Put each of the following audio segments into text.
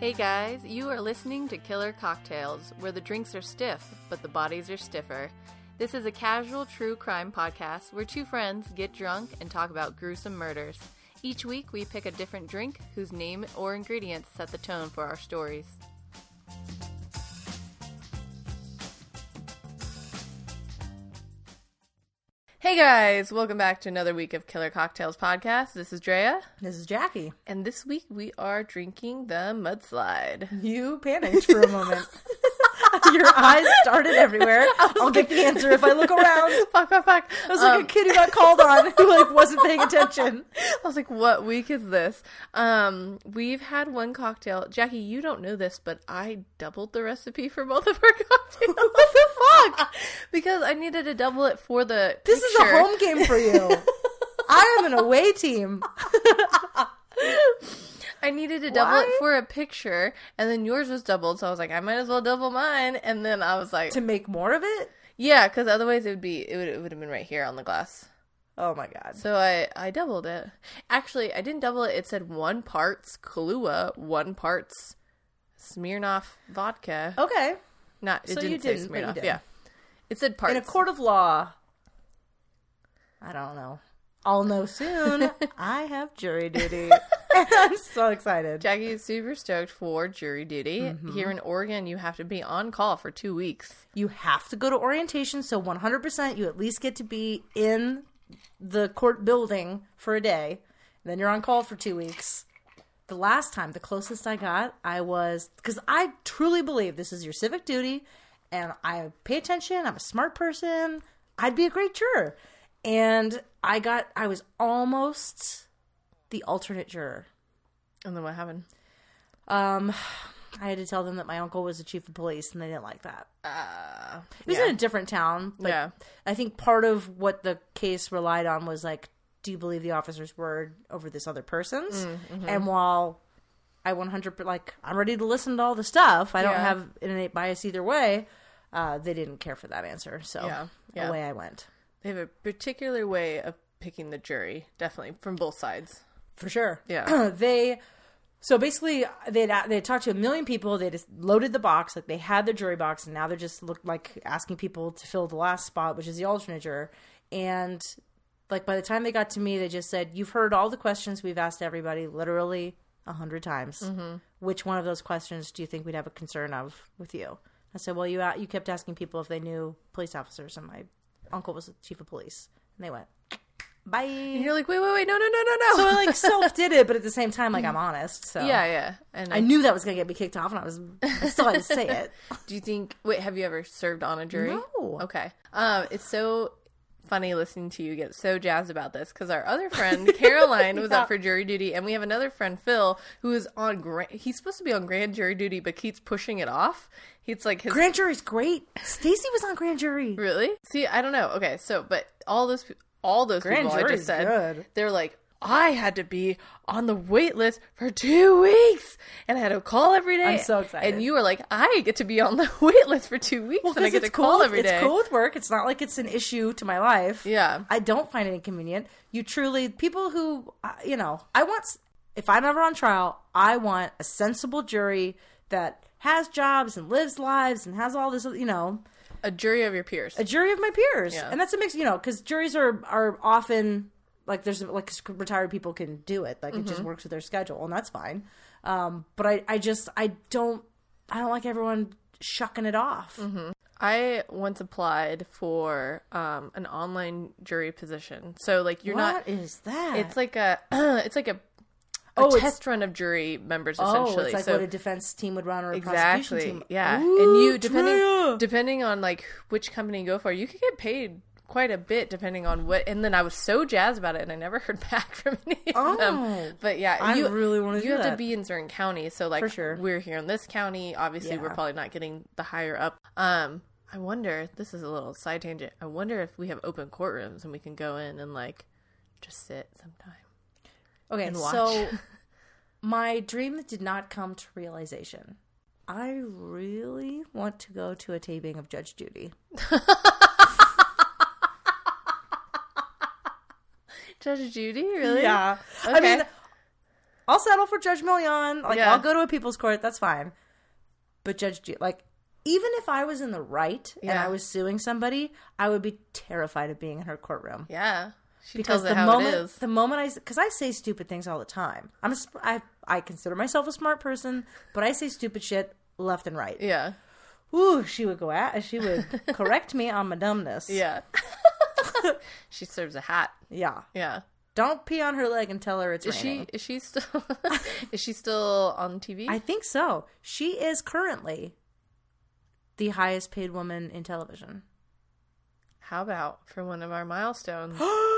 Hey guys, you are listening to Killer Cocktails, where the drinks are stiff, but the bodies are stiffer. This is a casual true crime podcast where two friends get drunk and talk about gruesome murders. Each week, we pick a different drink whose name or ingredients set the tone for our stories. Guys, welcome back to another week of Killer Cocktails podcast. This is Drea, This is Jackie. and this week we are drinking the mudslide. You panicked for a moment. Your eyes started everywhere. I'll get the answer if I look around. fuck, fuck, fuck. I was like Um, a kid who got called on who like wasn't paying attention. I was like, what week is this? Um, we've had one cocktail. Jackie, you don't know this, but I doubled the recipe for both of our cocktails. what the fuck? because I needed to double it for the. This is a home game for you. I am an away team. I needed to double it for a picture, and then yours was doubled, so I was like, I might as well double mine. And then I was like, To make more of it? yeah, because otherwise it would be it would it would have been right here on the glass. Oh my god. So I I doubled it. Actually, I didn't double it. It said one parts Kahlua, one parts Smirnoff vodka. Okay. Not it So didn't you say didn't, but you Smirnoff. did. Yeah, it said parts. In a court of law. I don't know. I'll know soon. I have jury duty. I'm so excited. Jackie is super stoked for jury duty. Mm-hmm. Here in Oregon, you have to be on call for two weeks. You have to go to orientation, so 100% you at least get to be in the court building for a day. Then you're on call for two weeks. The last time, the closest I got, I was because I truly believe this is your civic duty, and I pay attention. I'm a smart person. I'd be a great juror, and I got I was almost the alternate juror. And then what happened? Um, I had to tell them that my uncle was the chief of police, and they didn't like that. Uh, It was yeah. in a different town, Yeah. I think part of what the case relied on was like, do you believe the officer's word over this other person's? Mm, mm-hmm. And while I 100 like I'm ready to listen to all the stuff, I don't have innate bias either way. Uh, they didn't care for that answer, so Yeah, yeah. away I went They have a particular way of picking the jury, definitely from both sides. For sure. Yeah. they so basically they they talked to a million people. They just loaded the box, like they had their jury box, and now they're just look like asking people to fill the last spot, which is the alternate juror. And like by the time they got to me, they just said, "You've heard all the questions we've asked everybody, literally a hundred times. Mm-hmm. Which one of those questions do you think we'd have a concern of with you?" I said, "Well, you you kept asking people if they knew police officers, and my uncle was the chief of police, and they went." Bye. And you're like, wait, wait, wait, no, no, no, no, no. So I like self did it, but at the same time, like I'm honest. So yeah, yeah. And I knew that was gonna get me kicked off, and I was I still had to say it. Do you think? Wait, have you ever served on a jury? No. Okay. Um, it's so funny listening to you get so jazzed about this because our other friend Caroline was Yeah. up for jury duty, and we have another friend Phil who is on. Gra- he's supposed to be on grand jury duty, but keeps pushing it off. He's like his Grand jury's great. Stacy was on grand jury. really. See, I don't know. Okay, so but all those all those Grand people I just said, good. they're like. I had to be on the wait list for two weeks, and I had to call every day. I'm so excited. And you were like, "I get to be on the wait list for two weeks, and I get to it's call cool. every day." It's cool with work. It's not like it's an issue to my life. Yeah. I don't find it inconvenient. You truly people who uh, you know. I want if I'm ever on trial, I want a sensible jury that has jobs and lives lives and has all this. You know, a jury of your peers. a jury of my peers, Yeah. and that's a mix. You know, because juries are are often like there's like retired people can do it, like it Mm-hmm. just works with their schedule, and that's fine. Um, but I I just I don't I don't like everyone shucking it off. Mm-hmm. I once applied for um, an online jury position. So like you're What not. is that? It's like a. it's like a. a Oh, it's- test run of jury members essentially. oh, it's like so what a defense team would run or a prosecution exactly, team. yeah. Ooh, and you depending depending on like which company you go for, you could get paid quite a bit depending on what. And then I was so jazzed about it, and I never heard back from any of Oh. them. But yeah, I you really wanna You do have to be in certain counties, so like For sure. we're here in this county. Obviously, we're probably not getting the higher up. Um, I wonder. This is a little side tangent. I wonder if we have open courtrooms and we can go in and like just sit sometime. Okay, and watch. so my dream that did not come to realization. I really want to go to a taping of Judge Judy. Judge Judy, really? Yeah. I Okay. mean, I'll settle for Judge Milian. Like Yeah. I'll go to a people's court. That's fine. But Judge Ju- like even if I was in the right and I was suing somebody, I would be terrified of being in her courtroom. Yeah. She Because the moment, the moment I, because I say stupid things all the time. I'm a, I, I consider myself a smart person, but I say stupid shit left and right. Yeah. Ooh, she would go at, she would correct me on my dumbness. Yeah. she serves a hat. yeah. Yeah. Don't pee on her leg and tell her it's Is raining. she is she still is she still on TV? I think so. She is currently the highest paid woman in television. How about for one of our milestones?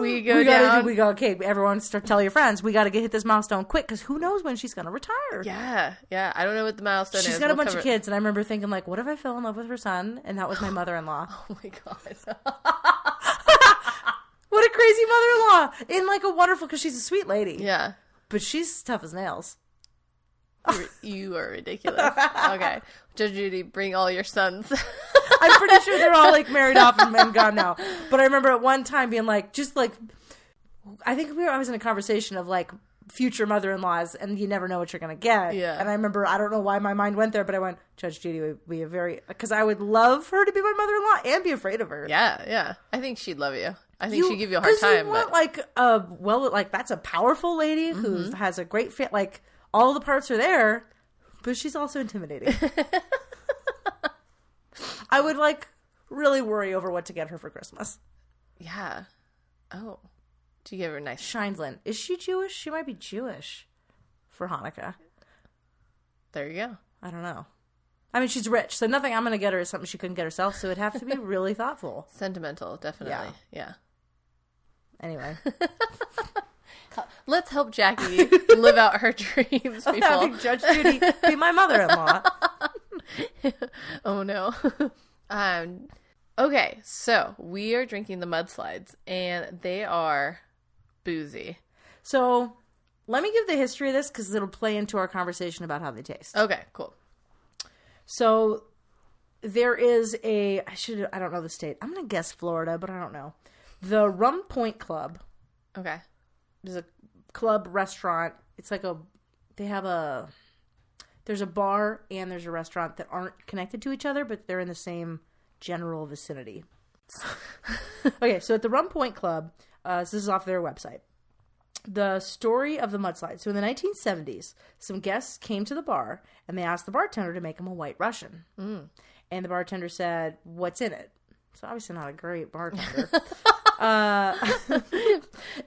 we go we gotta down. do, we go okay everyone start tell your friends we gotta get hit this milestone quick because who knows when she's gonna retire yeah, yeah. I don't know what the milestone she's is. got a We'll bunch cover of kids and i remember thinking like what if i fell in love with her son and that was my mother-in-law Oh my god. what a crazy mother-in-law in like a wonderful because she's a sweet lady yeah. but she's tough as nails You're- You are ridiculous. Okay. Judge Judy, bring all your sons. I'm pretty sure they're all like married off and men gone now but i remember at one time being like just like i think we were always in a conversation of like future mother-in-laws and you never know what you're gonna get Yeah. and i remember i don't know why my mind went there but i went judge judy would be a very because i would love her to be my mother-in-law and be afraid of her yeah, yeah. I think she'd love you. I think she'd give you a hard time, you want, but like a well like that's a powerful lady who Mm-hmm. has a great fit like all the parts are there but she's also intimidating i would like really worry over what to get her for christmas yeah. Oh. Do you give her a nice Sheindlin. Is she Jewish? She might be Jewish for Hanukkah. There you go. I don't know. I mean, she's rich, so nothing I'm going to get her is something she couldn't get herself, so it'd have to be really thoughtful. Sentimental, definitely. Yeah. Anyway, Let's help Jackie live out her dreams, people. having Judge Judy be my mother in law. oh no. um okay, so we are drinking the mudslides and they are boozy. So let me give the history of this because it'll play into our conversation about how they taste. Okay, cool. So there is a I should I don't know the state. I'm going to guess Florida, but I don't know. The Rum Point Club Okay. there's a club restaurant. It's like a they have a there's a bar and there's a restaurant that aren't connected to each other, but they're in the same general vicinity. okay, so at the Rum Point Club, uh, so this is off their website. The story of the mudslide. So in the 1970s, some guests came to the bar and they asked the bartender to make them a White Russian. And the bartender said, "What's in it?" So obviously not a great bartender. uh,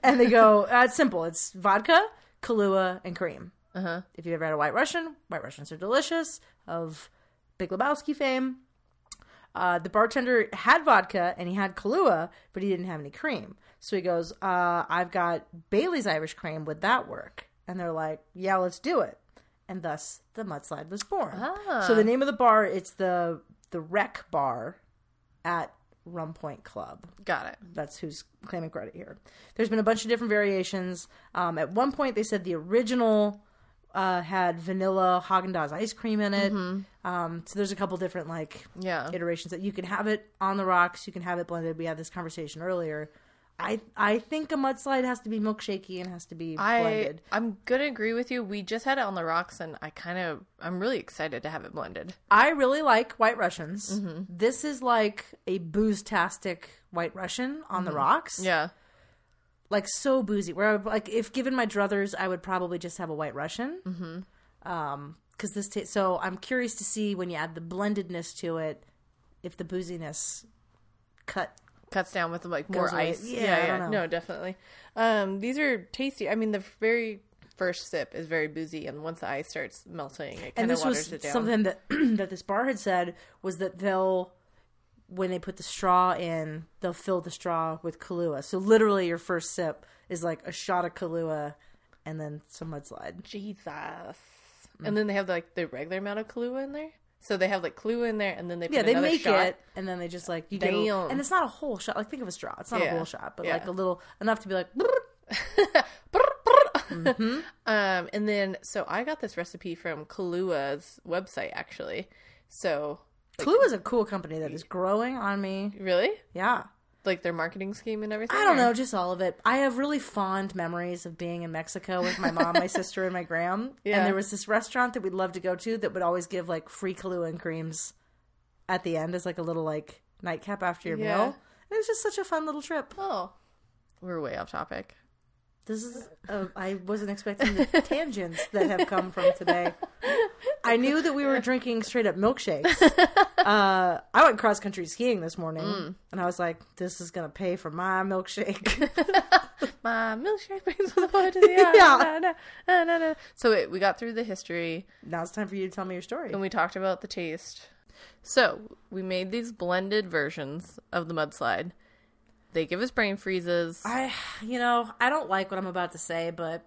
and they go, uh, "It's simple. It's vodka, Kahlua, and cream." Uh-huh. If you've ever had a White Russian, White Russians are delicious. Of Big Lebowski fame, uh, the bartender had vodka and he had Kahlua, but he didn't have any cream. So he goes, uh, "I've got Bailey's Irish cream. Would that work?" And they're like, "Yeah, let's do it." And thus the mudslide was born. Ah. So the name of the bar it's the the Wreck Bar at Rum Point Club Got it. that's who's claiming credit here. There's been a bunch of different variations. Um, at one point, they said the original uh, had vanilla Haagen Dazs ice cream in it. Um, so there's a couple different like Yeah. iterations that you can have it on the rocks. You can have it blended. We had this conversation earlier. I I think a mudslide has to be milkshakey and has to be I blended. I'm gonna agree with you. We just had it on the rocks, and I kind of I'm really excited to have it blended. I really like White Russians. Mm-hmm. This is like a booze-tastic White Russian on the rocks. Mm-hmm. Yeah, like so boozy. Where I would, like if given my druthers, I would probably just have a White Russian. Mm-hmm. Um, because this ta- so I'm curious to see when you add the blendedness to it, if the booziness cut. cuts down with like more ice. Yeah, Yeah, yeah, no, definitely. Um, these are tasty. I mean, the very first sip is very boozy, and once the ice starts melting, it kind of waters it down. something that that this bar had said was that they'll when they put the straw in, they'll fill the straw with Kahlua. So literally, your first sip is like a shot of Kahlua, and then some mudslide. Jesus. Mm. And then they have like the regular amount of Kahlua in there. So they have like Kahlua in there, and then they put Yeah, they make shot. it, and then they just like you get, a, and it's not a whole shot. Like think of a straw. It's not a whole shot, but Yeah. like a little enough to be like. Um, and then so I got this recipe from Kahlua's website actually. So Kahlua is a cool company that is growing on me. really, Yeah, Like their marketing scheme and everything? I don't or- know, just all of it. I have really fond memories of being in Mexico with my mom, my sister, and my gram. Yeah. And there was this restaurant that we'd love to go to that would always give like free Kahlua and creams at the end as like a little like nightcap after your Yeah. meal. And it was just such a fun little trip. Oh. We're way off topic. This is uh, I wasn't expecting the tangents that have come from today. I knew that we were drinking straight up milkshakes. Uh, I went cross country skiing this morning, Mm. and I was like, "This is gonna pay for my milkshake." My milkshake brings the boy to the eye. Yeah. Na, na, na, na. So we got through the history now it's time for you to tell me your story. and we talked about the taste. So we made these blended versions of the mudslide. They give us brain freezes. I, you know, I don't like what I'm about to say, but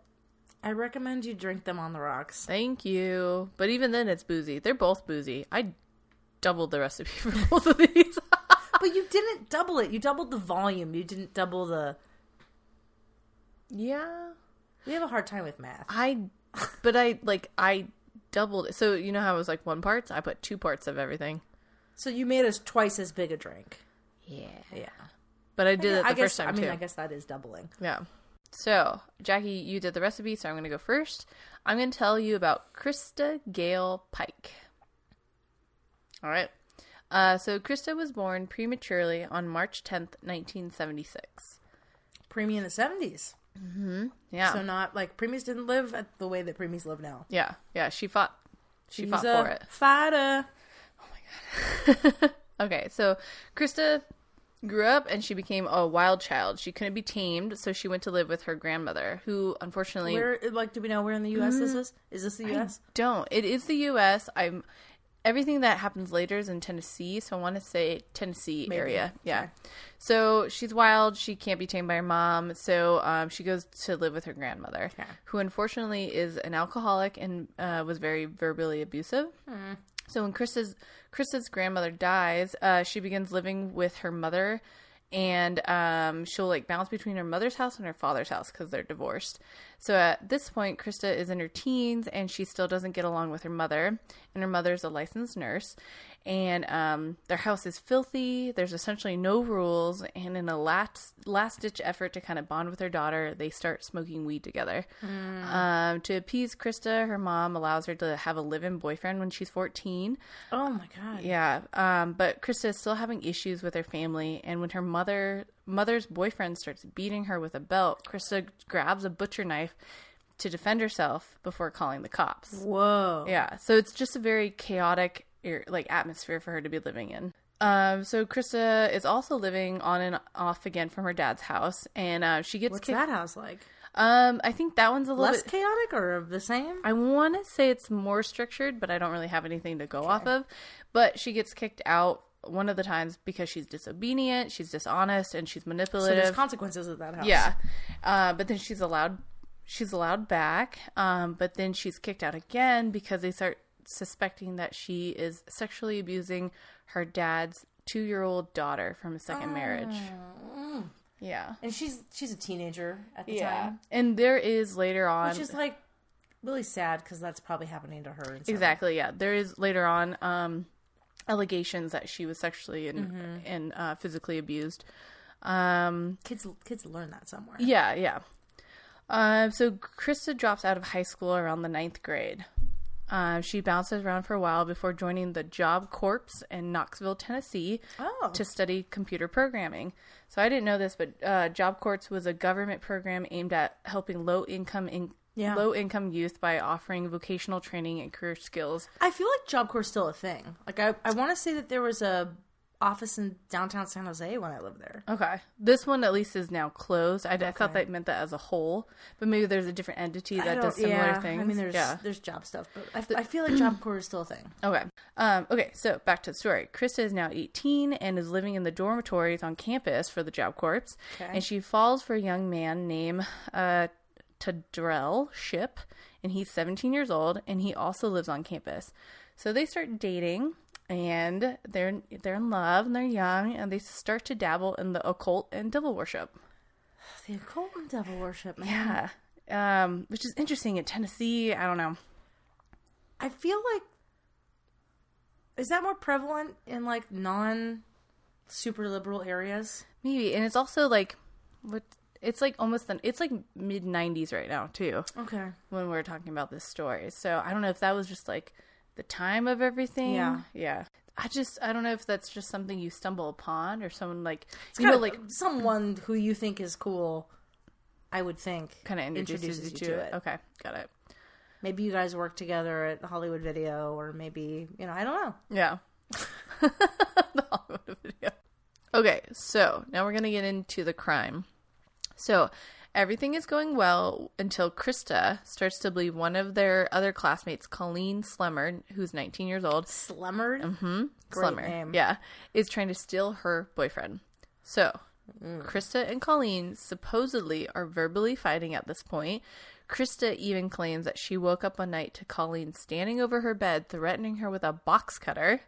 I recommend you drink them on the rocks. Thank you. But even then, it's boozy. They're both boozy. I doubled the recipe for both of these. But you didn't double it. You doubled the volume. You didn't double the. yeah. We have a hard time with math. I, but I, like, I doubled it. So, you know how it was like one parts? I put two parts of everything. So you made us twice as big a drink. Yeah. Yeah. But I did it the I guess. first time I mean, too. I guess that is doubling. Yeah. So, Jackie, you did the recipe, so I'm going to go first. I'm going to tell you about Christa Gail Pike. All right. Uh, so, Christa was born prematurely on March 10th, 1976. Preemie in the seventies. Yeah. So not like preemies didn't live at the way that preemies live now. yeah. Yeah. She fought. She She's fought for it. Fighter. Oh, my God. okay. So, Christa grew up and she became a wild child. She couldn't be tamed, so she went to live with her grandmother, who unfortunately Where like do we know where in the U.S. this is? Is this the U.S.? don't. It is the U.S. I'm everything that happens later is in Tennessee, so I want to say Tennessee area. Yeah. So she's wild. She can't be tamed by her mom, so um, she goes to live with her grandmother, Okay. who unfortunately is an alcoholic and uh, was very verbally abusive. So when Christa's Christa's grandmother dies, uh, she begins living with her mother, and um, she'll like bounce between her mother's house and her father's house because they're divorced. So at this point, Christa is in her teens, and she still doesn't get along with her mother. And her mother's a licensed nurse, and um, their house is filthy. There's essentially no rules, and in a last last ditch effort to kind of bond with her daughter, they start smoking weed together. Um, to appease Christa, her mom allows her to have a live-in boyfriend when she's 14. Oh my god. Yeah, um, but Christa is still having issues with her family, and when her mother mother's boyfriend starts beating her with a belt, Christa grabs a butcher knife to defend herself before calling the cops. Whoa. Yeah, so it's just a very chaotic like atmosphere for her to be living in. Um, so Christa is also living on and off again from her dad's house, and uh, she gets What's kicked. that house like? Um, I think that one's a little Less bit. chaotic or the same? I want to say it's more structured, but I don't really have anything to go off of. But she gets kicked out one of the times because she's disobedient, she's dishonest, and she's manipulative. So there's consequences of that house. yeah, uh, but then she's allowed she's allowed back. Um, but then she's kicked out again because they start suspecting that she is sexually abusing her dad's two year old daughter from a second marriage. Yeah. And she's she's a teenager at the Yeah. time, And there is later on which is like really sad because that's probably happening to her. Exactly. Yeah, there is later on um, allegations that she was sexually and Mm-hmm. and uh, physically abused. Um, Kids kids learn that somewhere. yeah, yeah. Um, so Christa drops out of high school around the ninth grade. Uh, she bounces around for a while before joining the Job Corps in Knoxville, Tennessee, Oh. to study computer programming. So I didn't know this, but uh, Job Corps was a government program aimed at helping low income in Yeah. low income youth by offering vocational training and career skills. I feel like Job Corps is still a thing. Like I, I want to say that there was a office in downtown San Jose when I lived there. Okay. This one at least is now closed. I, I thought that meant that as a whole, but maybe there's a different entity that does similar yeah, things. I mean, there's yeah. there's job stuff, but I, I feel like Job Corps is still a thing. Okay. Um, okay, so back to the story. Christa is now 18 and is living in the dormitories on campus for the Job Corps. Okay. And she falls for a young man named uh, Tadaryl Shipp, and he's 17 years old, and he also lives on campus. So they start dating, and they're they're in love, and they're young, and they start to dabble in the occult and devil worship. The occult and devil worship, man. Yeah. Um, which is interesting in Tennessee. I don't know. I feel like is that more prevalent in like non super liberal areas. Maybe, and it's also like what it's like almost the, it's like mid '90s right now too Okay. when we're talking about this story. So I don't know if that was just like the time of everything. Yeah. yeah. I just I don't know if that's just something you stumble upon or someone like It's you know like someone who you think is cool. I would think kind of introduces, you to, it. Okay, got it. Maybe you guys work together at Hollywood Video, or maybe you know I don't know. Yeah. the Hollywood video. Okay, so now we're gonna get into the crime. So everything is going well until Christa starts to believe one of their other classmates, Colleen Slemmer, who's 19 years old, hmm Great Slemmer, name. yeah, is trying to steal her boyfriend. So Mm. Christa and Colleen supposedly are verbally fighting at this point. Christa even claims that she woke up one night to Colleen standing over her bed, threatening her with a box cutter.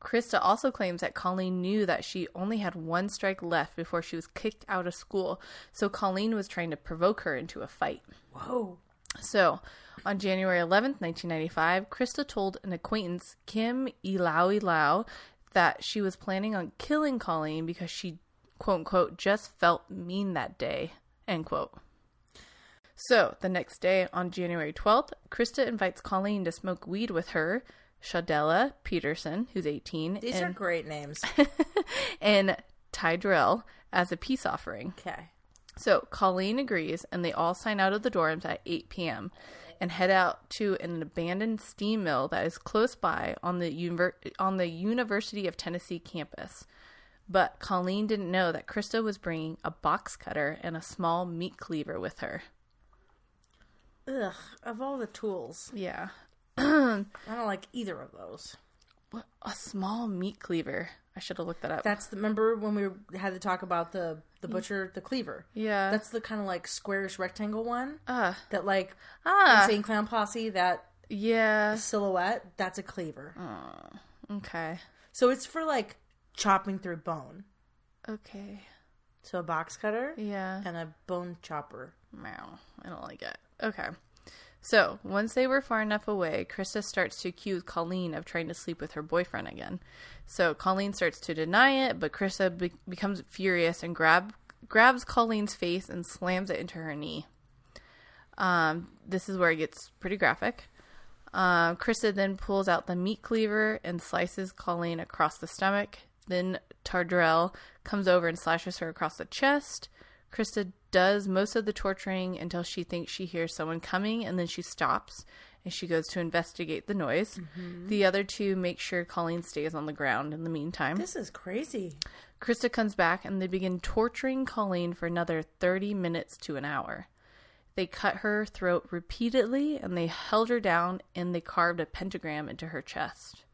Christa also claims that Colleen knew that she only had one strike left before she was kicked out of school, so Colleen was trying to provoke her into a fight. Whoa. So, on January 11th, 1995, Christa told an acquaintance, Kim Ilau Ilau, that she was planning on killing Colleen because she, quote unquote, just felt mean that day, end quote. So, the next day, on January 12th, Christa invites Colleen to smoke weed with her, Shadolla Peterson, who's 18, These are great names. and Tadaryl as a peace offering. Okay. So Colleen agrees, and they all sign out of the dorms at 8 p.m. and head out to an abandoned steam mill that is close by on the univer- on the University of Tennessee campus. But Colleen didn't know that Christa was bringing a box cutter and a small meat cleaver with her. Ugh. Of all the tools, Yeah, I don't like either of those. what a small meat cleaver. I should have looked that up. That's the remember when we had to talk about the the butcher, the cleaver. yeah, That's the kind of like squarish rectangle one uh, that like ah, Insane Clown Posse that yeah. silhouette. That's a cleaver. Okay, So it's for like chopping through bone. okay, So a box cutter yeah. and a bone chopper. Meow. I don't like it. Okay. So, once they were far enough away, Christa starts to accuse Colleen of trying to sleep with her boyfriend again. So, Colleen starts to deny it, but Christa be- becomes furious and grab grabs Colleen's face and slams it into her knee. Um, this is where it gets pretty graphic. Uh, Christa then pulls out the meat cleaver and slices Colleen across the stomach. Then Tardrell comes over and slashes her across the chest. Christa does most of the torturing until she thinks she hears someone coming, and then she stops and she goes to investigate the noise. The other two make sure Colleen stays on the ground in the meantime. This is crazy. Christa comes back and they begin torturing Colleen for another 30 minutes to an hour. They cut her throat repeatedly and they held her down and they carved a pentagram into her chest.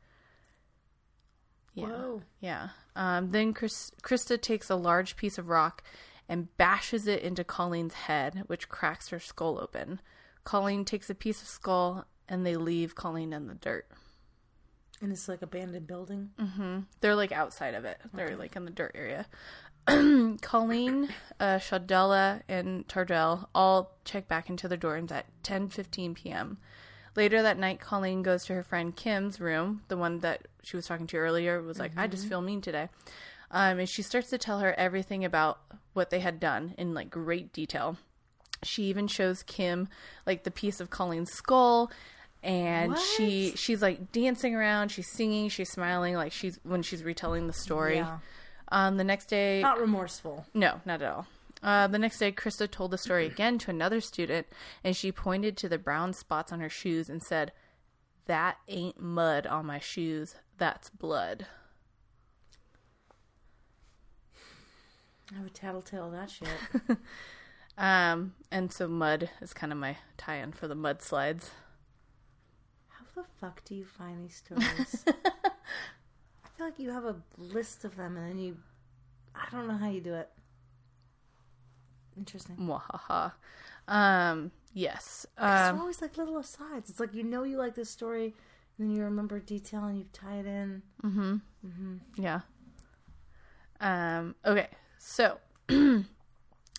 Yeah. Whoa. Yeah. Um, then Chris- Christa takes a large piece of rock and bashes it into Colleen's head, which cracks her skull open. Colleen takes a piece of skull and they leave Colleen in the dirt. And it's like abandoned building. Mm-hmm. They're like outside of it. They're like in the dirt area. Colleen, uh, Shadella, and Tardell all check back into their dorms at 10:15 p.m. Later that night, Colleen goes to her friend Kim's room, the one that she was talking to earlier. Was like, "I just feel mean today," um, and she starts to tell her everything about what they had done in like great detail. She even shows Kim like the piece of Colleen's skull and she she's like dancing around, she's singing, she's smiling like she's when she's retelling the story. Yeah. Um the next day Not remorseful. no, not at all. Uh, the next day, Christa told the story again to another student, and she pointed to the brown spots on her shoes and said, That ain't mud on my shoes, that's blood. I would tattletale that shit. Um, and so mud is kind of my tie in for the mudslides. How the fuck do you find these stories? I feel like you have a list of them and then you. I don't know how you do it. Interesting. Mwahaha. Um, yes. It's Um, always like little asides. It's like you know you like this story, and then you remember detail and you tie it in. Mm-hmm. Mm-hmm. Yeah. Um, okay, so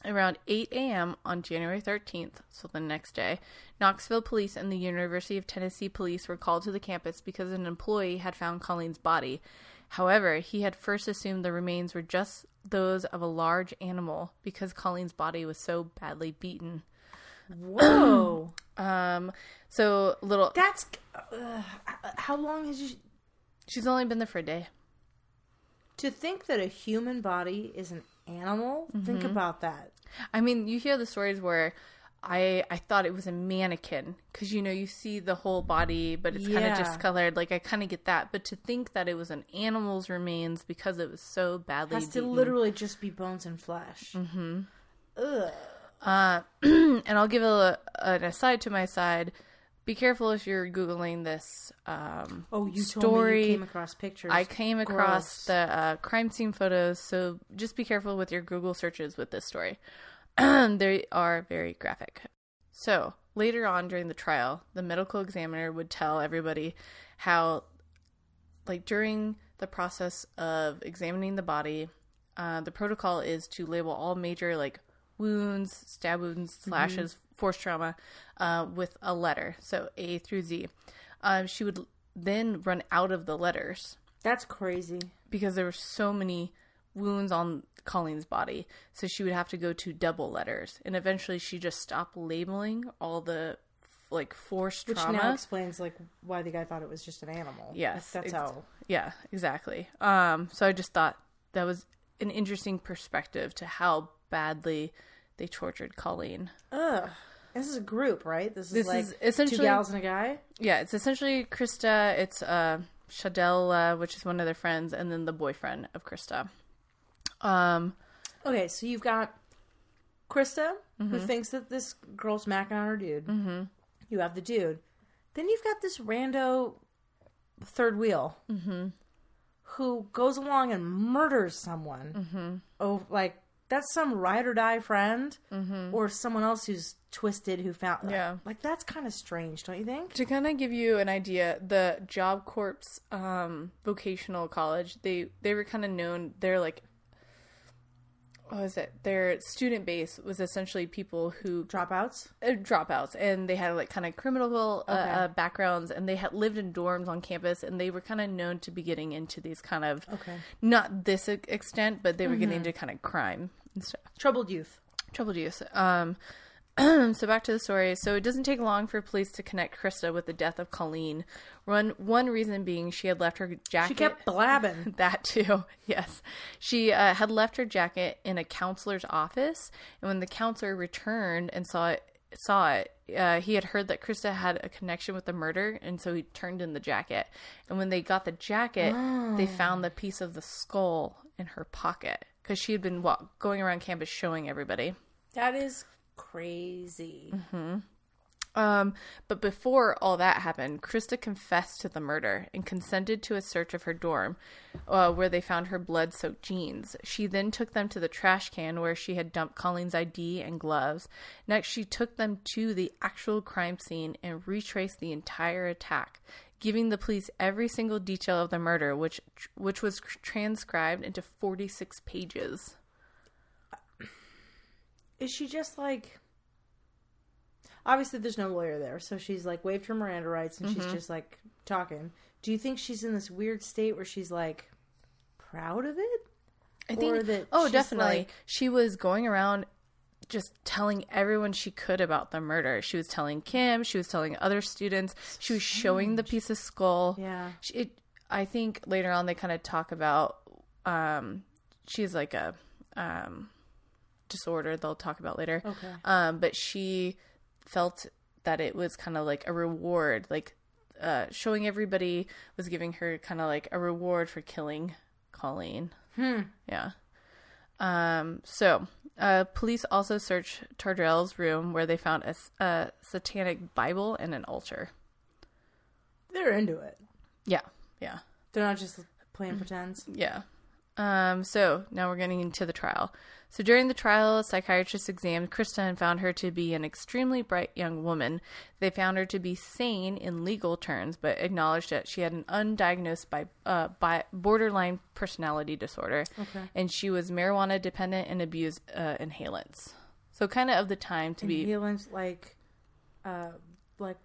around 8 a.m. on January 13th, so the next day, Knoxville police and the University of Tennessee police were called to the campus because an employee had found Colleen's body However, he had first assumed the remains were just those of a large animal because Colleen's body was so badly beaten. Whoa. Um, so little. That's uh, how long has she? She's only been there for a day. to think that a human body is an animal? Think Mm-hmm. about that. I mean, you hear the stories where I I thought it was a mannequin because you know you see the whole body, but it's kind of discolored. Like I kind of get that, but to think that it was an animal's remains because it was so badly has to literally just be bones and flesh. Mm-hmm. Ugh. Uh, and I'll give a, an aside to my side. Be careful if you're googling this. Um, Oh, you told me Story- you came across pictures. I came across Gross. the uh, crime scene photos, so just be careful with your Google searches with this story. they are very graphic. So, later on during the trial, the medical examiner would tell everybody how, like, during the process of examining the body, uh, the protocol is to label all major, like, wounds, stab wounds, slashes, force trauma uh, with a letter, so A through Z. Um, she would then run out of the letters That's crazy. because there were so many wounds on Colleen's body. So she would have to go to double letters. And eventually she just stopped labeling all the like forced Which trauma. now explains like why the guy thought it was just an animal. Yes, that's ex- how. yeah, exactly. Um, so I just thought that was an interesting perspective to how badly they tortured Colleen. Ugh. This is a group, right? This is This like is essentially two gals and a guy. Yeah, it's essentially Christa. It's uh, Shadell, uh, which is one of their friends, and then the boyfriend of Christa. Um, Okay, so you've got Christa, who thinks that this girl's macking on her dude. Mm-hmm. You have the dude. Then you've got this rando third wheel who goes along and murders someone. Mm-hmm. Oh, like that's some ride or die friend, or someone else who's twisted who found. Yeah. like that's kind of strange, don't you think? To kind of give you an idea, the Job Corps um, vocational college, they they were kind of known. They're like, what was it? Their student base was essentially people who Dropouts. uh, dropouts, and they had like kind of criminal uh, Okay. uh, backgrounds, and they had lived in dorms on campus, and they were kind of known to be getting into these kind of Okay. not this extent, but they were getting into kind of crime and stuff. Troubled youth. troubled youth. Um, so back to the story. So it doesn't take long for police to connect Christa with the death of Colleen. One one reason being she had left her jacket. She kept blabbing. that too. Yes, she uh, had left her jacket in a counselor's office, and when the counselor returned and saw it, saw it, uh, he had heard that Christa had a connection with the murder, and so he turned in the jacket. And when they got the jacket, they found the piece of the skull in her pocket because she had been walk- going around campus showing everybody. That is crazy. mhm Um, but before all that happened, Christa confessed to the murder and consented to a search of her dorm, uh, where they found her blood soaked jeans. She then took them to the trash can where she had dumped Colleen's ID and gloves. Next, she took them to the actual crime scene and retraced the entire attack, giving the police every single detail of the murder, which which was transcribed into 46 pages. Is she just like obviously there's no lawyer there, so she's like waived her Miranda rights and she's just like talking. Do you think she's in this weird state where she's like proud of it? I think Or that oh definitely like- she was going around just telling everyone she could about the murder. She was telling Kim, she was telling other students, she was showing the piece of skull. Yeah. She, it, I think later on they kind of talk about um she's like a um disorder they'll talk about later. Okay. Um but she felt that it was kind of like a reward like uh showing everybody was giving her kind of like a reward for killing Colleen. Hmm. Yeah. Um, so, uh, police also searched Tardrell's room where they found a satanic Bible and an altar. They're into it. Yeah. Yeah. They're not just playing pretends. Yeah. Um, so now we're getting into the trial. So during the trial, a psychiatrist examined Christa and found her to be an extremely bright young woman. They found her to be sane in legal terms, but acknowledged that she had an undiagnosed by, uh, by borderline personality disorder, Okay. and she was marijuana dependent and abused uh, inhalants. So kind of of the time to be Inhalants like uh like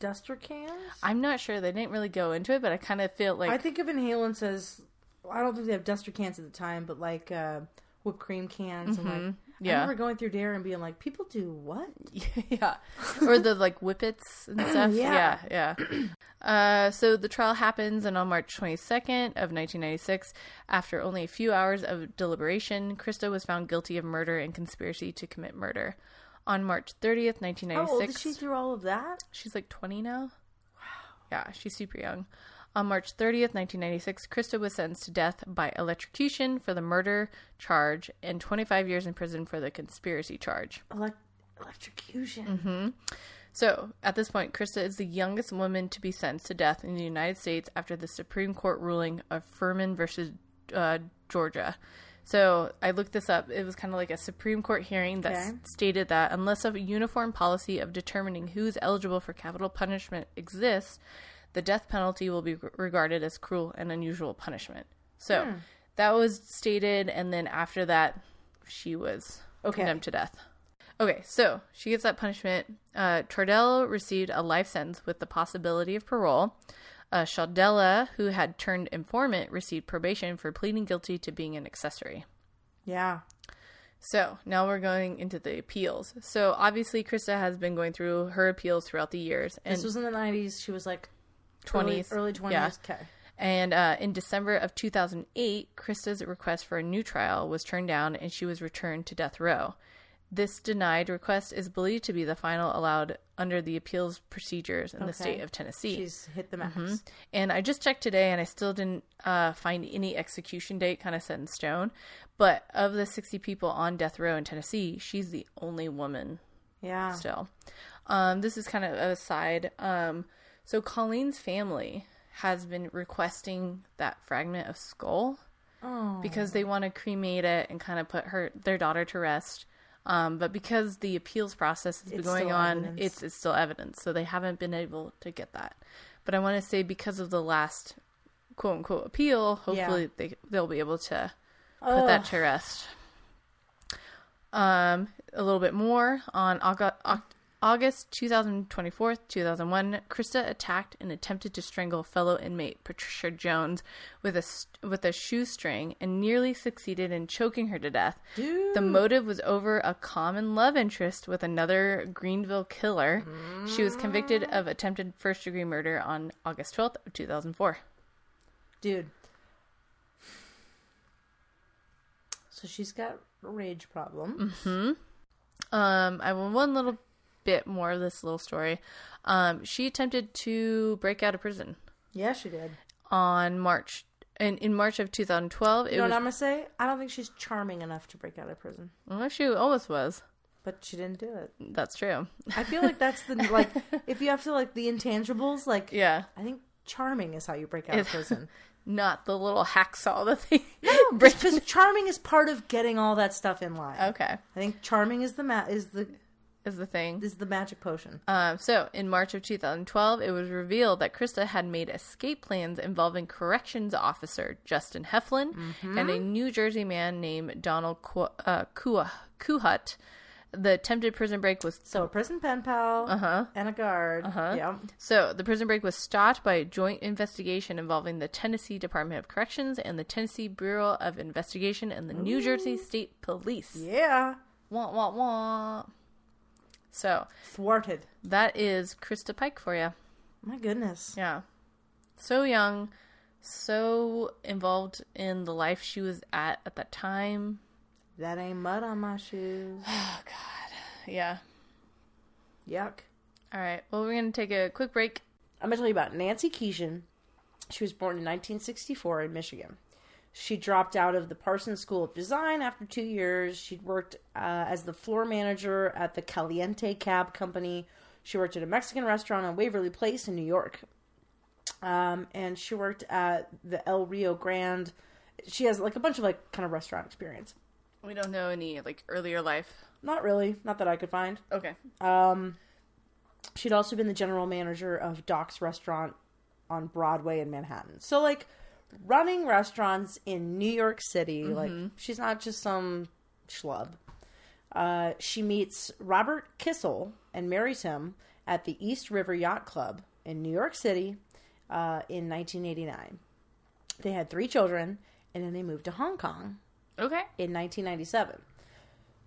duster cans? I'm not sure. They didn't really go into it, but I kind of feel like I think of inhalants as I don't think they have duster cans at the time, but like uh, whipped cream cans and like I remember going through DARE and being like, people do what? yeah, or the like whippets and stuff. Yeah. yeah, yeah. Uh, so the trial happens, and on March 22nd of 1996, after only a few hours of deliberation, Christa was found guilty of murder and conspiracy to commit murder. On March 30th, How old is 1996, she through all of that? she's like 20 now. Wow. Yeah, she's super young. On March 30th, 1996, Christa was sentenced to death by electrocution for the murder charge and 25 years in prison for the conspiracy charge. Elec- electrocution. So, at this point, Christa is the youngest woman to be sentenced to death in the United States after the Supreme Court ruling of Furman versus uh, Georgia. So, I looked this up. It was kind of like a Supreme Court hearing that s- Okay. stated that unless a uniform policy of determining who is eligible for capital punishment exists, the death penalty will be regarded as cruel and unusual punishment. So, Hmm. that was stated, and then after that, she was Okay. condemned to death. Okay, so she gets that punishment. Uh, Tordell received a life sentence with the possibility of parole. Uh, Shaldella, who had turned informant, received probation for pleading guilty to being an accessory. Yeah. So now we're going into the appeals. So obviously, Christa has been going through her appeals throughout the years, and This was in the 90s. She was like 20s, early, early 20s. yeah. Okay. And uh, in December of 2008, Christa's request for a new trial was turned down and she was returned to death row. This denied request is believed to be the final allowed under the appeals procedures in the state of Tennessee. She's hit the max. And I just checked today and I still didn't uh, find any execution date kind of set in stone. But of the 60 people on death row in Tennessee, she's the only woman Yeah. still. Um, this is kind of a side. Um, so Colleen's family has been requesting that fragment of skull Oh. because they want to cremate it and kind of put her their daughter to rest. Um, but because the appeals process has been It's going on, evidence. it's it's still evidence, so they haven't been able to get that. But I want to say because of the last quote unquote appeal, hopefully they they'll be able to put that to rest. Um, a little bit more on August, August 2024, 2001, Christa attacked and attempted to strangle fellow inmate Patricia Jones with a s- with a shoestring and nearly succeeded in choking her to death. Dude. The motive was over a common love interest with another Greenville killer. She was convicted of attempted first degree murder on August 12th of 2004. Dude. So she's got a rage problem. Um, I have one little bit more of this little story. Um, she attempted to break out of prison Yeah, she did. on March in, in March of 2012. It You know was what I'm gonna say? I don't think she's charming enough to break out of prison, well, she almost was. but she didn't do it. That's true. I feel like that's the like if you have to like the intangibles, like Yeah, I think charming is how you break out of prison. not the little hacksaw that they break. Because charming is part of getting all that stuff in line. Okay, I think charming is the ma- is the is the thing. This is the magic potion. Um, so, in March of 2012, it was revealed that Christa had made escape plans involving corrections officer Justin Heflin and a New Jersey man named Donald Ku- uh, Kuh- Kuhut. The attempted prison break was So a prison pen pal Uh-huh. and a guard. Uh-huh. Yeah. so the prison break was stopped by a joint investigation involving the Tennessee Department of Corrections and the Tennessee Bureau of Investigation and the New Jersey State Police. Yeah. Wah wah wah. So Thwarted. that is Christa Pike for you. My goodness. Yeah. So young, so involved in the life she was at at that time. That ain't mud on my shoes. Oh god. Yeah. Yuck. All right. Well, we're going to take a quick break. I'm going to tell you about Nancy Keeshan. She was born in 1964 in Michigan. She dropped out of the Parsons School of Design after two years. She'd worked uh, as the floor manager at the Caliente Cab Company. She worked at a Mexican restaurant on Waverly Place in New York. Um, and she worked at the El Rio Grande. She has like a bunch of like kind of restaurant experience. We don't know any like earlier life. Not really, not that I could find. Okay. Um, she'd also been the general manager of Doc's Restaurant on Broadway in Manhattan. So, like, running restaurants in New York City, like, she's not just some schlub. Uh, she meets Robert Kissel and marries him, at the East River Yacht Club in New York City uh, in 1989. They had three children, and then they moved to Hong Kong Okay. in 1997.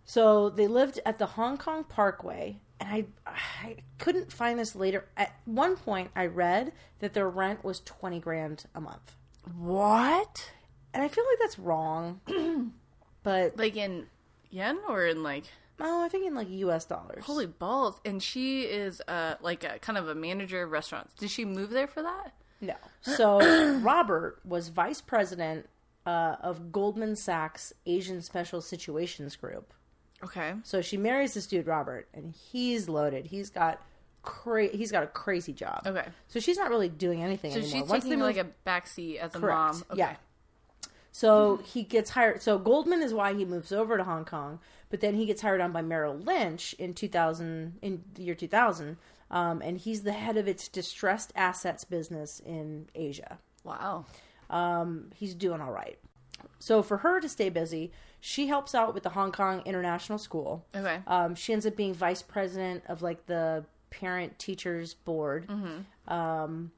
So they lived at the Hong Kong Parkview, and I I couldn't find this later. At one point, I read that their rent was 20 grand a month, What? and I feel like that's wrong. but Like in yen or in like oh, I think in like U.S. dollars. holy balls? And she is uh like a kind of a manager of restaurants. Did she move there for that? No. So Robert was vice president uh, of Goldman Sachs Asian Special Situations Group. Okay. So she marries this dude Robert, and he's loaded. He's got cra- he's got a crazy job. Okay. So she's not really doing anything So anymore. she's Once they taking like a backseat as a Correct. mom. Okay. Yeah. So he gets hired. So Goldman is why he moves over to Hong Kong, but then he gets hired on by Merrill Lynch in 2000, in the year 2000, um, and he's the head of its distressed assets business in Asia. Wow. Um, he's doing all right. So for her to stay busy, she helps out with the Hong Kong International School. Okay. Um, she ends up being vice president of like the parent teachers board. Um,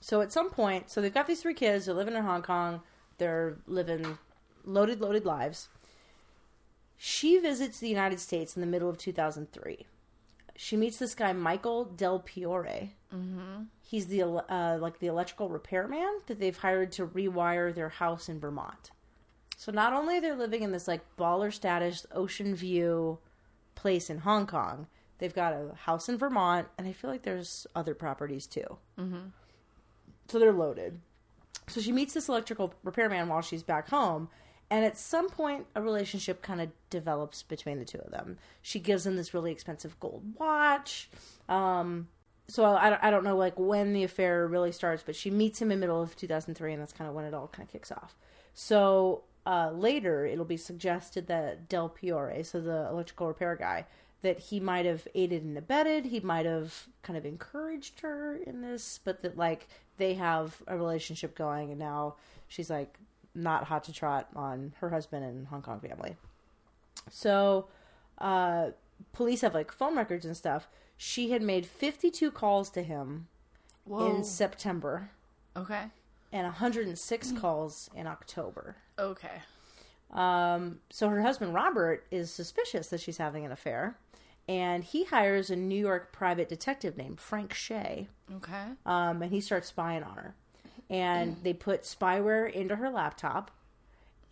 so at some point, so they've got these three kids. They're living in Hong Kong. They're living loaded, loaded lives. She visits the United States in the middle of 2003. She meets this guy Michael Del Priore. Mm-hmm. He's the uh, like the electrical repairman that they've hired to rewire their house in Vermont. So not only they're living in this like baller status ocean view place in Hong Kong, they've got a house in Vermont, and I feel like there's other properties too. Mm-hmm. So they're loaded. So she meets this electrical repairman while she's back home, and at some point, a relationship kind of develops between the two of them. She gives him this really expensive gold watch. Um, so I, don't- I don't know like when the affair really starts, but she meets him in middle of 2003, and that's kind of when it all kind of kicks off. So uh, later, it'll be suggested that Del Priore, so the electrical repair guy, that he might have aided and abetted, he might have kind of encouraged her in this, but that like they have a relationship going, and now she's like not hot to trot on her husband and Hong Kong family. So, uh, police have like phone records and stuff. She had made 52 calls to him Whoa. in September okay. and 106 calls in October. Okay. Um, so her husband Robert is suspicious that she's having an affair, and he hires a New York private detective named Frank Shea, Okay. um, and he starts spying on her. And they put spyware into her laptop,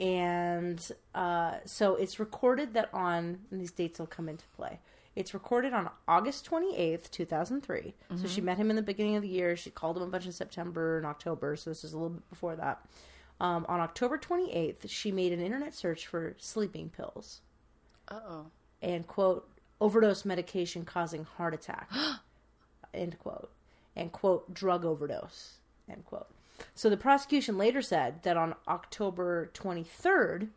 and uh, so it's recorded that on and these dates will come into play. It's recorded on August twenty eighth, two thousand three. So she met him in the beginning of the year. She called him a bunch in September and October. So this is a little bit before that. Um, on October twenty eighth, she made an internet search for sleeping pills Uh oh. and quote overdose medication causing heart attack. End quote. And quote drug overdose. End quote. So the prosecution later said that on october 23rd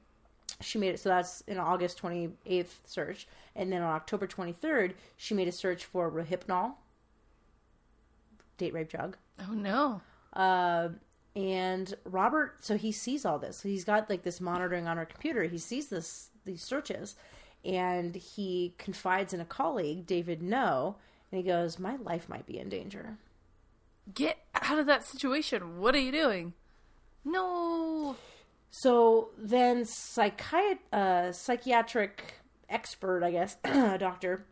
she made it so that's in august 28th search. And then on october 23rd she made a search for rohypnol date rape drug. Oh no. uh, and Robert, so he sees all this. He's got like this monitoring on her computer. He sees this these searches, and he confides in a colleague, David Noh, and he goes, "My life might be in danger." Get out of that situation. What are you doing? No. So then, psychiat- uh, psychiatric expert, I guess, doctor,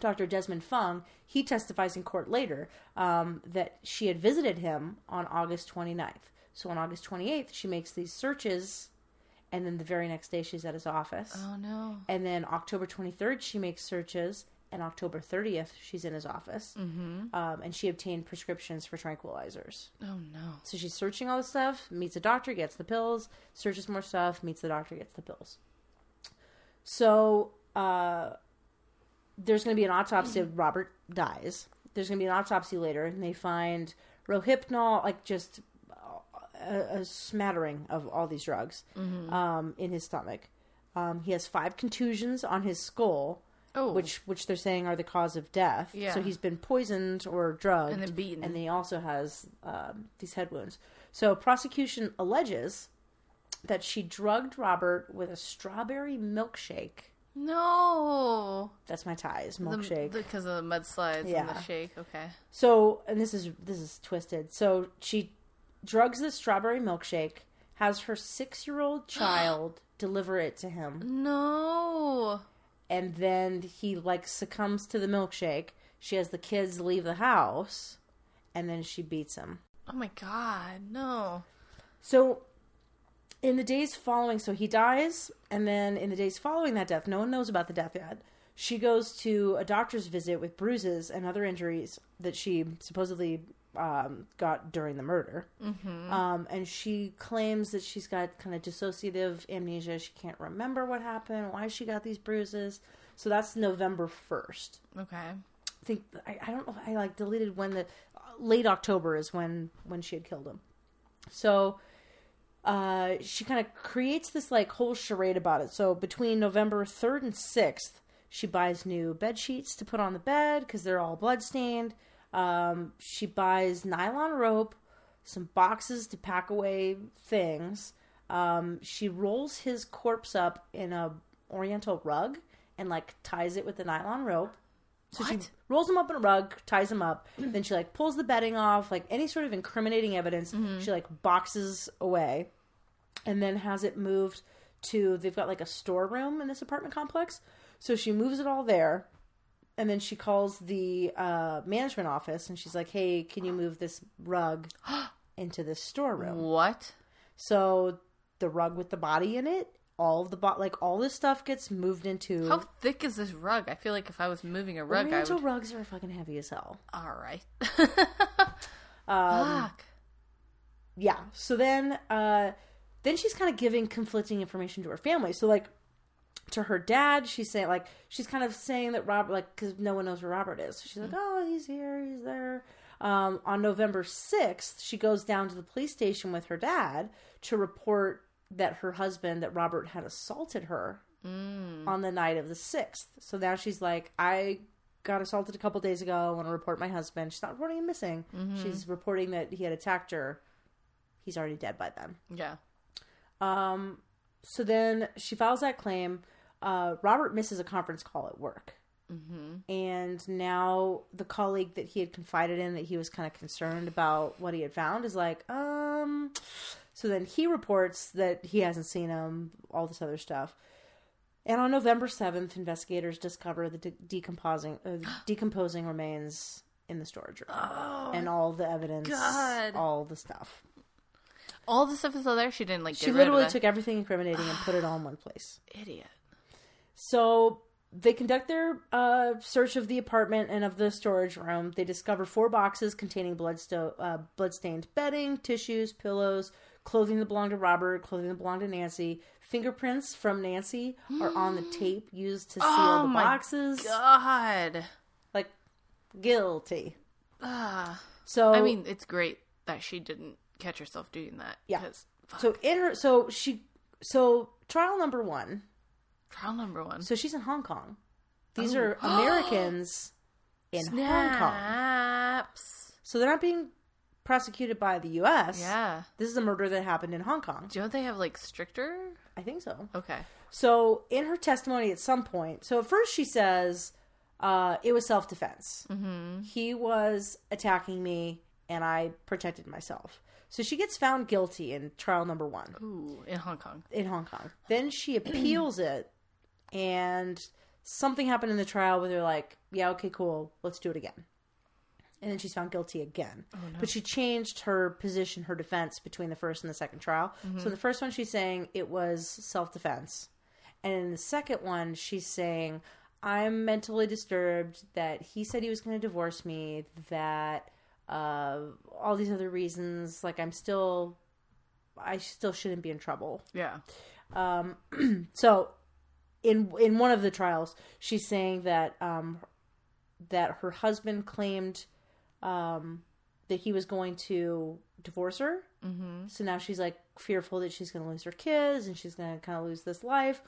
Dr. Desmond Fung, he testifies in court later um, that she had visited him on August 29th. So on August 28th, she makes these searches, and then the very next day, she's at his office. Oh no. And then October 23rd, she makes searches, and October 30th, she's in his office. Mm-hmm. Um, and she obtained prescriptions for tranquilizers. Oh no. So she's searching all the stuff, meets a doctor, gets the pills, searches more stuff, meets the doctor, gets the pills. So uh, there's going to be an autopsy. Robert dies. There's going to be an autopsy later, and they find rohypnol, like just a, a smattering of all these drugs um, in his stomach. Um, he has five contusions on his skull, Oh. which which they're saying are the cause of death. Yeah. So he's been poisoned or drugged And then beaten. and then he also has um, these head wounds. So prosecution alleges that she drugged Robert with a strawberry milkshake No. That's my ties milkshake. Because of the mudslides and the shake. Okay. So, and this is this is twisted. So she drugs the strawberry milkshake, has her six year old child deliver it to him, No. and then he like succumbs to the milkshake. She has the kids leave the house, and then she beats him. Oh my god. No. So, in the days following, so he dies, and then in the days following that death, no one knows about the death yet. She goes to a doctor's visit with bruises and other injuries that she supposedly um, got during the murder. Mm-hmm. Um, and she claims that she's got kind of dissociative amnesia. She can't remember what happened, why she got these bruises. So that's November 1st. Okay. I think I, I don't know. I like deleted when the late October is when when she had killed him. So uh, she kind of creates this like whole charade about it. So between November third and sixth, she buys new bed sheets to put on the bed because they're all bloodstained. Um, she buys nylon rope, some boxes to pack away things. Um, she rolls his corpse up in a oriental rug and like ties it with the nylon rope. So she What? rolls him up in a rug, ties him up, then she like pulls the bedding off, like any sort of incriminating evidence, she like boxes away and then has it moved to they've got like a storeroom in this apartment complex. So she moves it all there and then she calls the uh, management office and she's like, "Hey, can you move this rug into this storeroom?" What? So the rug with the body in it, all of the bo- like all this stuff gets moved into How thick is this rug? I feel like if I was moving a rug, I would. rugs are fucking heavy as hell. All right. Um, Fuck. yeah so then uh then she's kind of giving conflicting information to her family so like to her dad she's saying like she's kind of saying that robert like because no one knows where robert is. So she's like oh he's here he's there. Um, on november 6th she goes down to the police station with her dad to report that her husband that robert had assaulted her on the night of the 6th so now she's like i got assaulted a couple days ago i want to report my husband. She's not reporting him missing. She's reporting that he had attacked her. He's already dead by then. Yeah. Um, so then she files that claim. Uh, Robert misses a conference call at work. Mm-hmm. And now the colleague that he had confided in that he was kind of concerned about what he had found is like, um. So then he reports that he hasn't seen him, all this other stuff. And on November 7th, investigators discover the de- decomposing, uh, decomposing remains in the storage room. and all the evidence, God. all the stuff. All the stuff is still there. She didn't like. She literally took everything incriminating and put it all in one place. Idiot. So they conduct their uh, search of the apartment and of the storage room. They discover four boxes containing bloodsto- uh, bloodstained bedding, tissues, pillows, clothing that belonged to Robert, clothing that belonged to Nancy. Fingerprints from Nancy are on the tape used to seal Oh the my boxes. God. Like guilty. Ah. So I mean, it's great that she didn't catch herself doing that. Yeah. so in her, so she, so trial number one. Trial number one. So she's in Hong Kong. These Oh. are Americans in Hong Kong. Snaps. So they're not being prosecuted by the U.S. Yeah. This is a murder that happened in Hong Kong. Do you know they have like stricter? I think so. Okay. So in her testimony at some point, so at first she says uh, it was self defense. Mm-hmm. He was attacking me and I protected myself. So she gets found guilty in trial number one Ooh, in Hong Kong. in Hong Kong. Then she appeals it and something happened in the trial where they're like, yeah, okay, cool, let's do it again. And then she's found guilty again. But she changed her position, her defense between the first and the second trial. So the first one, she's saying it was self defense. And in the second one, she's saying, I'm mentally disturbed, that he said he was going to divorce me, that uh, all these other reasons, like I'm still, I still shouldn't be in trouble. Yeah. Um, So, in in one of the trials, she's saying that um, that her husband claimed um, that he was going to divorce her. Mm-hmm. So now she's like fearful that she's going to lose her kids and she's going to kind of lose this life.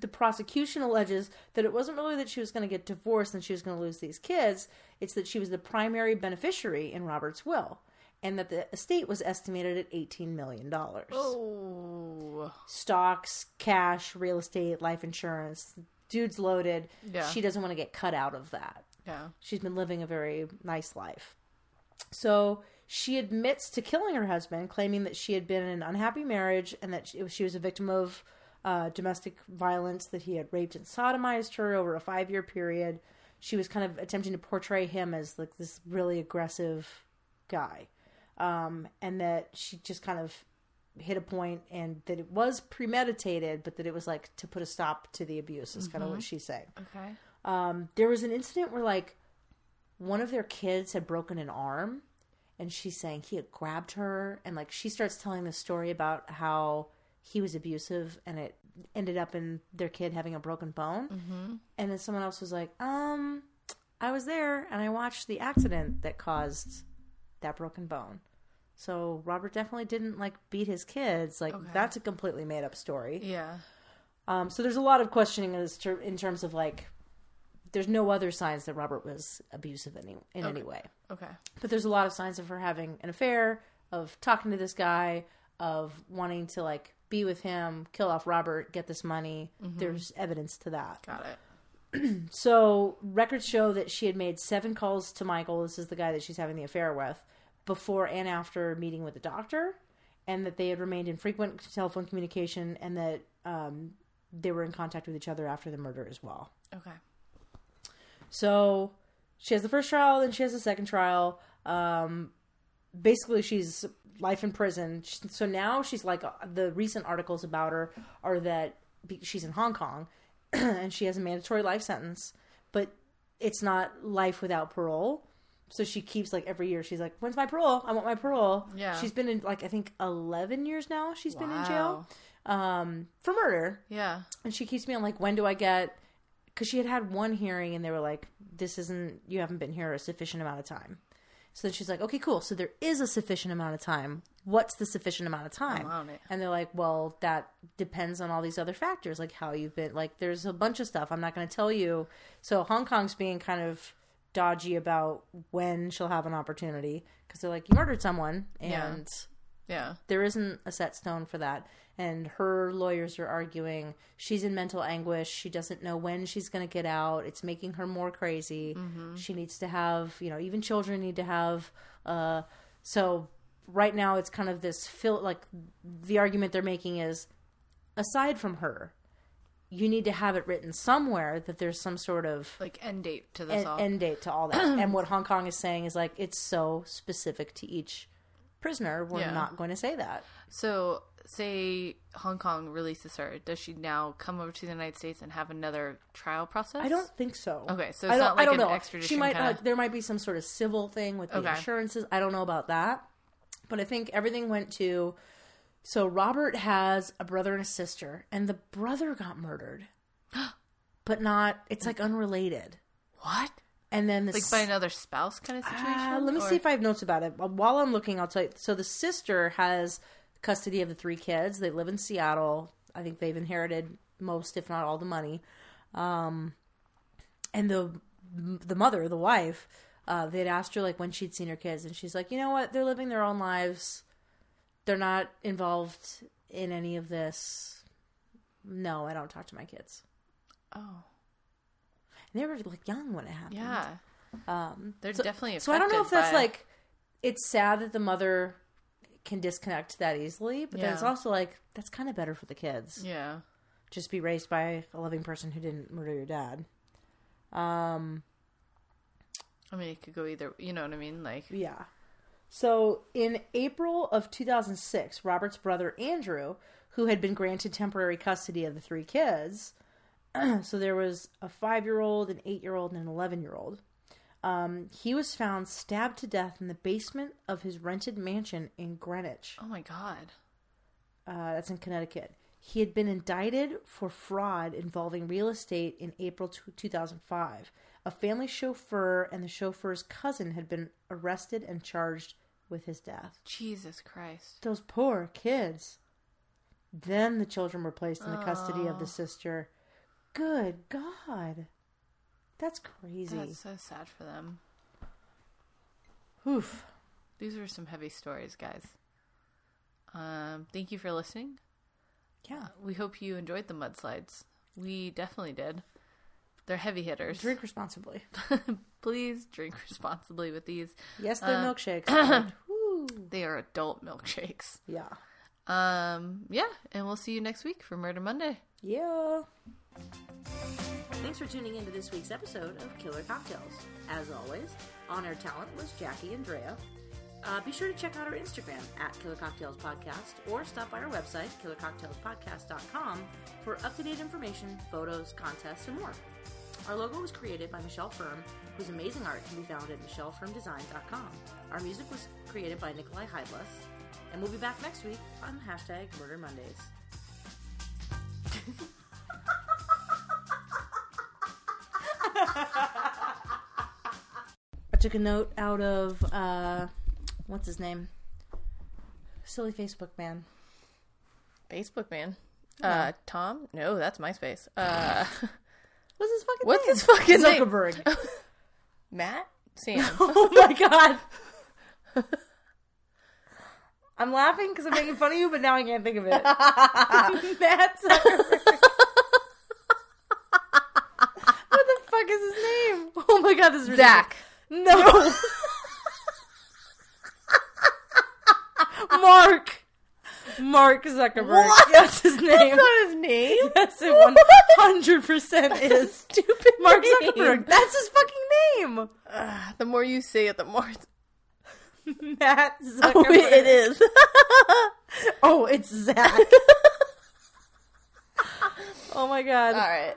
The prosecution alleges that it wasn't really that she was going to get divorced and she was going to lose these kids. It's that she was the primary beneficiary in Robert's will, and that the estate was estimated at eighteen million dollars. Oh. Stocks, cash, real estate, life insurance. Dude's loaded. Yeah. She doesn't want to get cut out of that. Yeah. She's been living a very nice life. So she admits to killing her husband, claiming that she had been in an unhappy marriage and that she, she was a victim of uh, domestic violence, that he had raped and sodomized her over a five year period. She was kind of attempting to portray him as like this really aggressive guy. Um, and that she just kind of hit a point and that it was premeditated, but that it was like to put a stop to the abuse, is kind of what she's saying Okay. um, there was an incident where like one of their kids had broken an arm and she's saying he had grabbed her and like she starts telling the story about how he was abusive and it ended up in their kid having a broken bone mm-hmm. and then someone else was like um i was there and i watched the accident that caused that broken bone so robert definitely didn't like beat his kids like Okay. that's a completely made up story Yeah. um, so there's a lot of questioning as ter- in terms of like, there's no other signs that Robert was abusive any in any way, Okay. but there's a lot of signs of her having an affair, of talking to this guy, of wanting to like be with him, kill off Robert, get this money. There's evidence to that. Got it. So records show that she had made seven calls to Michael. This is the guy that she's having the affair with, before and after meeting with the doctor, and that they had remained in frequent telephone communication, and that um, they were in contact with each other after the murder as well. Okay. So she has the first trial, then she has the second trial. Um, basically, she's life in prison. So now she's like uh, the recent articles about her are that she's in Hong Kong and she has a mandatory life sentence, but it's not life without parole. So she keeps like every year she's like, "When's my parole? I want my parole." Yeah. she's been in like I think eleven years now. She's been in jail um, for murder. Yeah. And she keeps me on like, when do I get? Because she had had one hearing and they were like, this isn't, you haven't been here a sufficient amount of time. So then she's like, okay, cool. So there is a sufficient amount of time. What's the sufficient amount of time? And they're like, well, that depends on all these other factors, like how you've been, like, there's a bunch of stuff. I'm not going to tell you. So Hong Kong's being kind of dodgy about when she'll have an opportunity because they're like, you murdered someone. And Yeah. there isn't a set stone for that. And her lawyers are arguing she's in mental anguish. She doesn't know when she's going to get out. It's making her more crazy. She needs to have, you know, even children need to have. Uh, so right now it's kind of this fil- like the argument they're making is aside from her, you need to have it written somewhere that there's some sort of Like end date to this an all. end date to all that. and what Hong Kong is saying is like it's so specific to each prisoner. We're Yeah. not going to say that. So, say Hong Kong releases her, does she now come over to the United States and have another trial process? I don't think so. Okay, so I it's don't, not like I don't an know. extradition She might uh, kinda- like there might be some sort of civil thing with the Okay. insurances. I don't know about that, but I think everything went to. So Robert has a brother and a sister, and the brother got murdered, but not. It's like unrelated. What? And then the Like by another spouse kind of situation? Uh, let me Or- see if I have notes about it. While I'm looking, I'll tell you. So the sister has custody of the three kids. They live in Seattle. I think they've inherited most, if not all, the money. Um, and the the mother, the wife, uh, they'd asked her like when she'd seen her kids, and she's like, you know what? They're living their own lives. They're not involved in any of this. No, I don't talk to my kids. Oh, And they were like young when it happened. yeah. Um, They're so- definitely So I don't know if that's by- like it's sad that the mother can disconnect that easily, but then it's also like that's kind of better for the kids. Yeah. Just be raised by a loving person who didn't murder your dad. Um, I mean, it could go either. You know what I mean? Like, yeah. So in April of 2006, Robert's brother Andrew, who had been granted temporary custody of the three kids, so there was a five-year-old, an eight-year-old, and an eleven-year-old. Um, he was found stabbed to death in the basement of his rented mansion in Greenwich. oh my god. Uh, that's in Connecticut. He had been indicted for fraud involving real estate in April t- 2005. A family chauffeur and the chauffeur's cousin had been arrested and charged with his death. Jesus Christ. Those poor kids. Then the children were placed in the custody of the sister. Good God. That's crazy. That's so sad for them. Oof. These are some heavy stories, guys. Um, thank you for listening. Yeah. We hope you enjoyed the mudslides. We definitely did. They're heavy hitters. Drink responsibly. Please drink responsibly with these. Yes, they're milkshakes. but whew, They are adult milkshakes. yeah. Um, yeah, and we'll see you next week for Murder Monday. Yeah. Thanks for tuning into this week's episode of Killer Cocktails. As always, on air talent was Jackie and Drea. Uh, be sure to check out our Instagram at Killer Cocktails Podcast or stop by our website, killercocktailspodcast.com, for up to date information, photos, contests, and more. Our logo was created by Michelle Firm, whose amazing art can be found at michellefirmdesign.com. Our music was created by Nikolai Heidless, and we'll be back next week on hashtag Murder Mondays. I took a note out of uh, what's his name? Silly Facebook man. Facebook man. Uh, Tom? No, that's MySpace. Uh, What's his fucking what's name? his fucking name? Zuckerberg. Matt? Sam. oh my god. I'm laughing because I'm making fun of you, but now I can't think of it. Matt Zuckerberg. what the fuck is his name? Oh my god, this is ridiculous. Zach. No. Mark. Mark Zuckerberg. What? That's his name. That's not his name. Yes, it one hundred percent is. Stupid Mark name. Zuckerberg. That's his fucking name. Ah, the more you say it, the more it's... Matt Zuckerberg. Oh, it is. Oh, it's Zach. oh my god. All right.